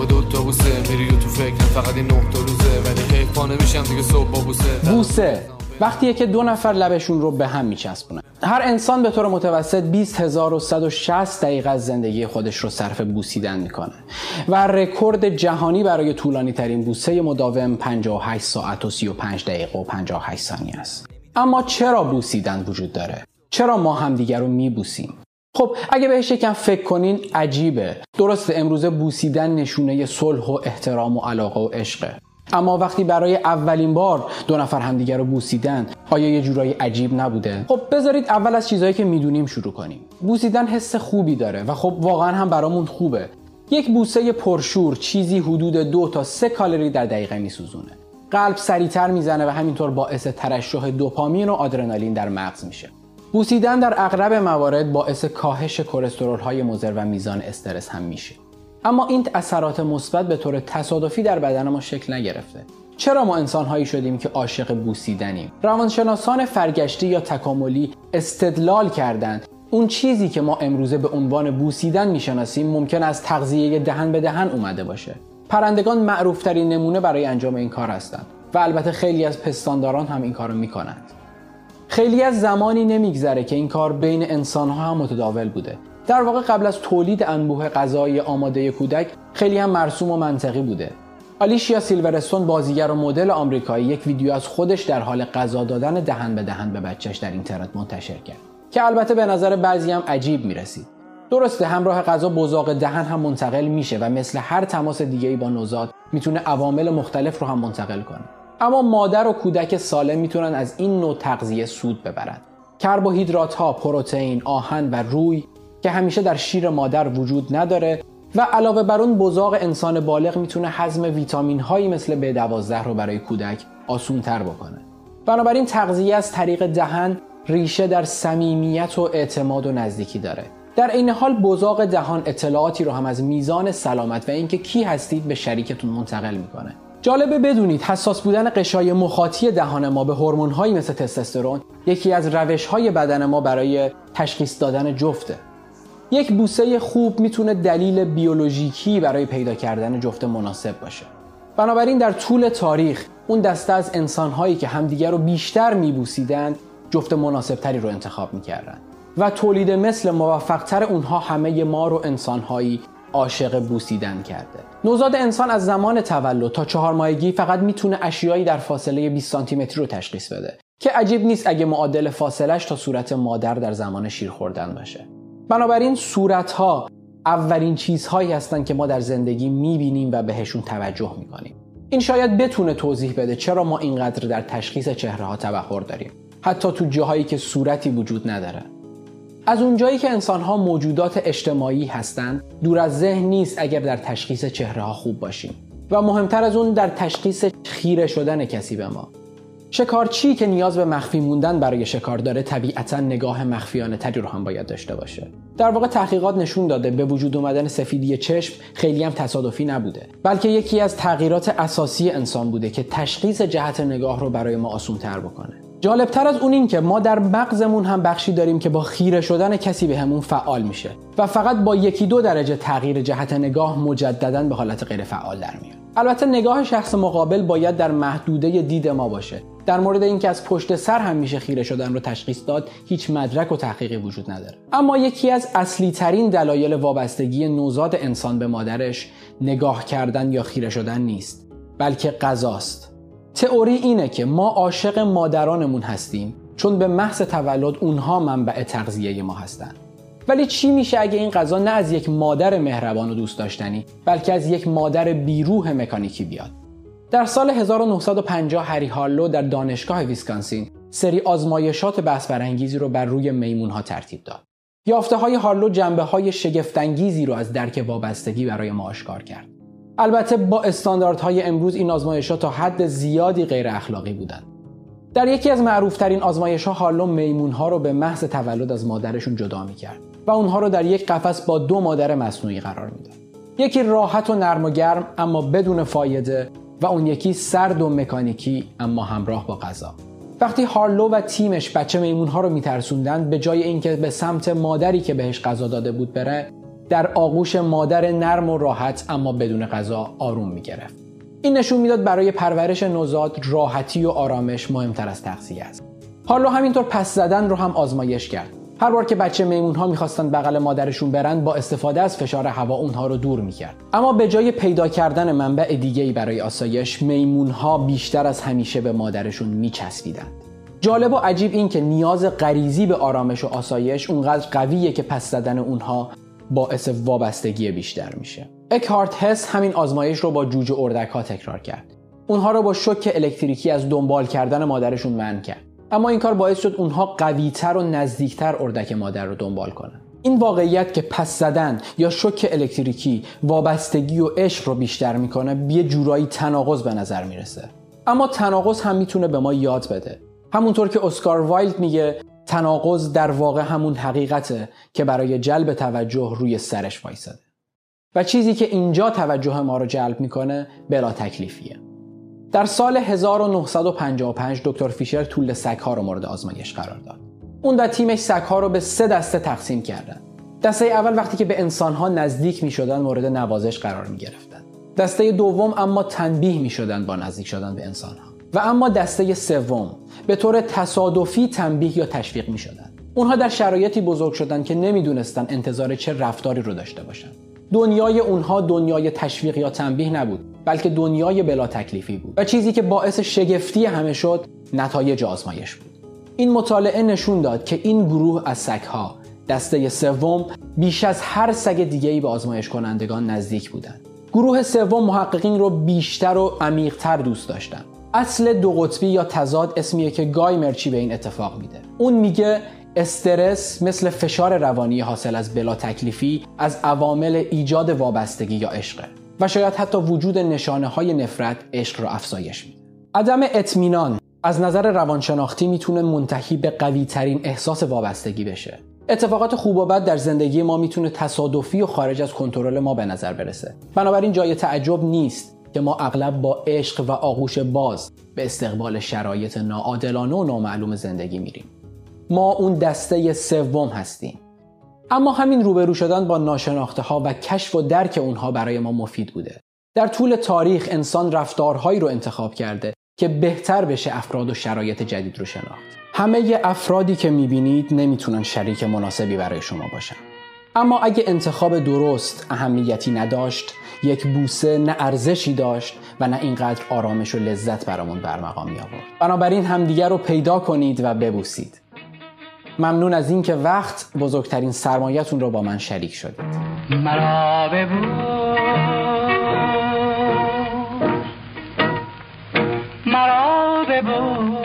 صبح دو تا بوسه. میری تو فکر فقط این تا روزه. ولی حیف نمیشم دیگه صبح با بوسه. بوسه. وقتیه که دو نفر لبشون رو به هم میچسبونن. هر انسان به طور متوسط 20160 دقیقه از زندگی خودش رو صرف بوسیدن می‌کنه. و رکورد جهانی برای طولانی ترین بوسه مداوم 58 ساعت و 35 دقیقه و 58 ثانیه است. اما چرا بوسیدن وجود داره؟ چرا ما همدیگر رو میبوسیم؟ خب اگه بهش یکم فکر کنین عجیبه. درسته امروزه بوسیدن نشونه صلح و احترام و علاقه و عشقه. اما وقتی برای اولین بار دو نفر همدیگر رو بوسیدن آیا یه جورایی عجیب نبوده؟ خب بذارید اول از چیزهایی که می‌دونیم شروع کنیم. بوسیدن حس خوبی داره و خب واقعا هم برامون خوبه. یک بوسه پرشور چیزی حدود دو تا سه کالری در دقیقه میسوزونه. قلب سریعتر می‌زنه و همینطور باعث ترشح دوپامین و آدرنالین در مغز میشه. بوسیدن در اغلب موارد باعث کاهش کلسترول های مضر و میزان استرس هم میشه. اما این اثرات مثبت به طور تصادفی در بدن ما شکل نگرفته. چرا ما انسانهایی شدیم که عاشق بوسیدنیم؟ روانشناسان فرگشتی یا تکاملی استدلال کردند. اون چیزی که ما امروزه به عنوان بوسیدن می‌شناسیم ممکن است تغذیه دهن به دهن اومده باشه. پرندگان معروفترین نمونه برای انجام این کار هستند و البته خیلی از پستانداران هم این کارو می‌کنند. خیلی از زمانی نمیگذره که این کار بین انسانها هم متداول بوده. در واقع قبل از تولید انبوه غذایی آماده کودک خیلی هم مرسوم و منطقی بوده. آلیشیا سیلورستون بازیگر و مدل آمریکایی یک ویدیو از خودش در حال غذا دادن دهن به دهن به بچهش در اینترنت منتشر کرد که البته به نظر بعضی هم عجیب می‌رسید. درسته همراه غذا بزاق دهن هم منتقل میشه و مثل هر تماس دیگه با نوزاد می‌تونه عوامل مختلف رو هم منتقل کنه. اما مادر و کودک سالم می‌تونن از این نوع تغذیه سود ببرند کربوهیدرات ها، پروتئین، آهن و روی که همیشه در شیر مادر وجود نداره و علاوه بر اون بزاق انسان بالغ می‌تونه هضم ویتامین هایی مثل B12 رو برای کودک آسون تر بکنه. بنابراین تغذیه از طریق دهن ریشه در صمیمیت و اعتماد و نزدیکی داره. در این حال بزاق دهان اطلاعاتی رو هم از میزان سلامت و اینکه کی هستید به شریکتون منتقل می‌کنه. جالبه بدونید حساس بودن قشای مخاطی دهان ما به هورمون‌هایی مثل تستوسترون یکی از روش‌های بدن ما برای تشخیص دادن جفته. یک بوسه خوب می‌تونه دلیل بیولوژیکی برای پیدا کردن جفت مناسب باشه. بنابراین در طول تاریخ اون دسته از انسانهایی که همدیگر رو بیشتر میبوسیدند جفت مناسبتری رو انتخاب می‌کردن و تولید مثل موفقتر اونها همه ما رو انسانهایی عاشق بوسیدن کرده. نوزاد انسان از زمان تولد تا چهار ماهگی فقط می‌تونه اشیایی در فاصله 20 سانتی متری رو تشخیص بده که عجیب نیست اگه معادل فاصلش تا صورت مادر در زمان شیر خوردن باشه. بنابراین صورت ها اولین چیزهایی هستند که ما در زندگی می‌بینیم و بهشون توجه می‌کنیم. این شاید بتونه توضیح بده چرا ما اینقدر در تشخیص چهره ها تبخور داریم. حتی تو جاهایی که صورتی وجود نداره. از اونجایی که انسان ها موجودات اجتماعی هستند دور از ذهن نیست اگر در تشخیص چهره ها خوب باشیم. و مهمتر از اون در تشخیص خیره شدن کسی به ما. شکارچی که نیاز به مخفی موندن برای شکار داره طبیعتا نگاه مخفیانه تری رو هم باید داشته باشه. در واقع تحقیقات نشون داده به وجود اومدن سفیدی چشم خیلی هم تصادفی نبوده بلکه یکی از تغییرات اساسی انسان بوده که تشخیص جهت نگاه رو برای ما آسون تر بکنه. جالبتر از اون این که ما در مغزمون هم بخشی داریم که با خیره شدن کسی به همون فعال میشه و فقط با یکی دو درجه تغییر جهت نگاه مجددا به حالت غیر فعال در میاد. البته نگاه شخص مقابل باید در محدوده دید ما باشه. در مورد اینکه از پشت سر هم میشه خیره شدن رو تشخیص داد هیچ مدرک و تحقیقی وجود نداره. اما یکی از اصلی ترین دلایل وابستگی نوزاد انسان به مادرش نگاه کردن یا خیره شدن نیست بلکه غذاست. تئوری اینه که ما عاشق مادرانمون هستیم چون به محض تولد اونها منبع تغذیه ما هستند ولی چی میشه اگه این غذا نه از یک مادر مهربان و دوست داشتنی بلکه از یک مادر بیروح مکانیکی بیاد در سال 1950 هری هارلو در دانشگاه ویسکانسین سری آزمایشات بحث برانگیزی رو بر روی میمون ها ترتیب داد. یافته های هارلو جنبه های شگفتانگیزی رو از درک وابستگی برای ما آشکار کرد. البته با استانداردهای امروز این آزمایشات تا حد زیادی غیر اخلاقی بودند. در یکی از معروفترین آزمایش ها هارلو میمون ها رو به محض تولد از مادرشون جدا می کرد و اونها رو در یک قفس با دو مادر مصنوعی قرار می‌داد. یکی راحت و نرم و گرم اما بدون فایده و اون یکی سرد و مکانیکی اما همراه با غذا وقتی هارلو و تیمش بچه میمون ها رو میترسوندن به جای اینکه به سمت مادری که بهش غذا داده بود بره در آغوش مادر نرم و راحت اما بدون غذا آروم می‌گرفت. این نشون می‌داد برای پرورش نوزاد راحتی و آرامش مهمتر از تغذیه است. هارلو همینطور پس زدن رو هم آزمایش کرد. هر بار که بچه میمون ها می‌خواستن بغل مادرشون برن با استفاده از فشار هوا اونها رو دور می‌کرد. اما به جای پیدا کردن منبع دیگه ای برای آسایش میمون ها بیشتر از همیشه به مادرشون میچسبیدند. جالب و عجیب این که نیاز غریزی به آرامش و آسایش اونقدر قویه که پس زدن اونها باعث وابستگی بیشتر میشه. اکهارت هس همین آزمایش رو با جوجه اردک ها تکرار کرد. اونها رو با شوک الکتریکی از دنبال کردن مادرشون منع کرد. اما این کار باعث شد اونها قویتر و نزدیکتر اردک مادر رو دنبال کنن. این واقعیت که پس زدن یا شوک الکتریکی وابستگی و عشق رو بیشتر می‌کنه یه جورایی تناقض به نظر می‌رسه. اما تناقض هم می‌تونه به ما یاد بده. همونطور که اسکار وایلد میگه تناقض در واقع همون حقیقته که برای جلب توجه روی سرش وایساده. و چیزی که اینجا توجه ما رو جلب می‌کنه بلا تکلیفیه. در سال 1955 دکتر فیشر طول سگها رو مورد آزمایش قرار داد. اون و تیمش سگها رو به سه دسته تقسیم کردن. دسته اول وقتی که به انسانها نزدیک می شدن مورد نوازش قرار می گرفتن دسته دوم اما تنبیه می شدن با نزدیک شدن به انسانها. و اما دسته سوم به طور تصادفی تنبیه یا تشویق می شدن اونها در شرایطی بزرگ شدن که نمی‌دونستن انتظار چه رفتاری رو داشته باشن دنیای اونها دنیای تشویق یا تنبیه نبود بلکه دنیای بلا تکلیفی بود و چیزی که باعث شگفتی همه شد نتایج آزمایش بود. این مطالعه نشون داد که این گروه از سگها دسته سوم بیش از هر سگ دیگه‌ای به آزمایش کنندگان نزدیک بودند. گروه سوم محققین رو بیشتر و عمیقتر دوست داشتن اصل دو قطبی یا تضاد اسمیه که گای مرچی به این اتفاق میده؟ اون میگه استرس مثل فشار روانی حاصل از بلا تکلیفی از عوامل ایجاد وابستگی یا عشقه. و شاید حتی وجود نشانه های نفرت عشق را افزایش میده. عدم اطمینان از نظر روانشناختی می‌تونه منتهی به قوی ترین احساس وابستگی بشه. اتفاقات خوب و بد در زندگی ما می‌تونه تصادفی و خارج از کنترل ما به نظر برسه. بنابراین جای تعجب نیست که ما اغلب با عشق و آغوش باز به استقبال شرایط ناعادلانه و نامعلوم زندگی میریم. ما اون دسته سوم هستیم. اما همین روبرو شدن با ناشناخته ها و کشف و درک اونها برای ما مفید بوده. در طول تاریخ انسان رفتارهایی رو انتخاب کرده که بهتر بشه افراد و شرایط جدید رو شناخت. همه افرادی که می‌بینید نمی‌تونن شریک مناسبی برای شما باشن. اما اگه انتخاب درست اهمیتی نداشت یک بوسه نه ارزشی داشت و نه اینقدر آرامش و لذت برامون برمقام می آورد بنابراین همدیگر رو پیدا کنید و ببوسید. ممنون از اینکه وقت بزرگترین سرمایتون رو با من شریک شدید. مرا مرا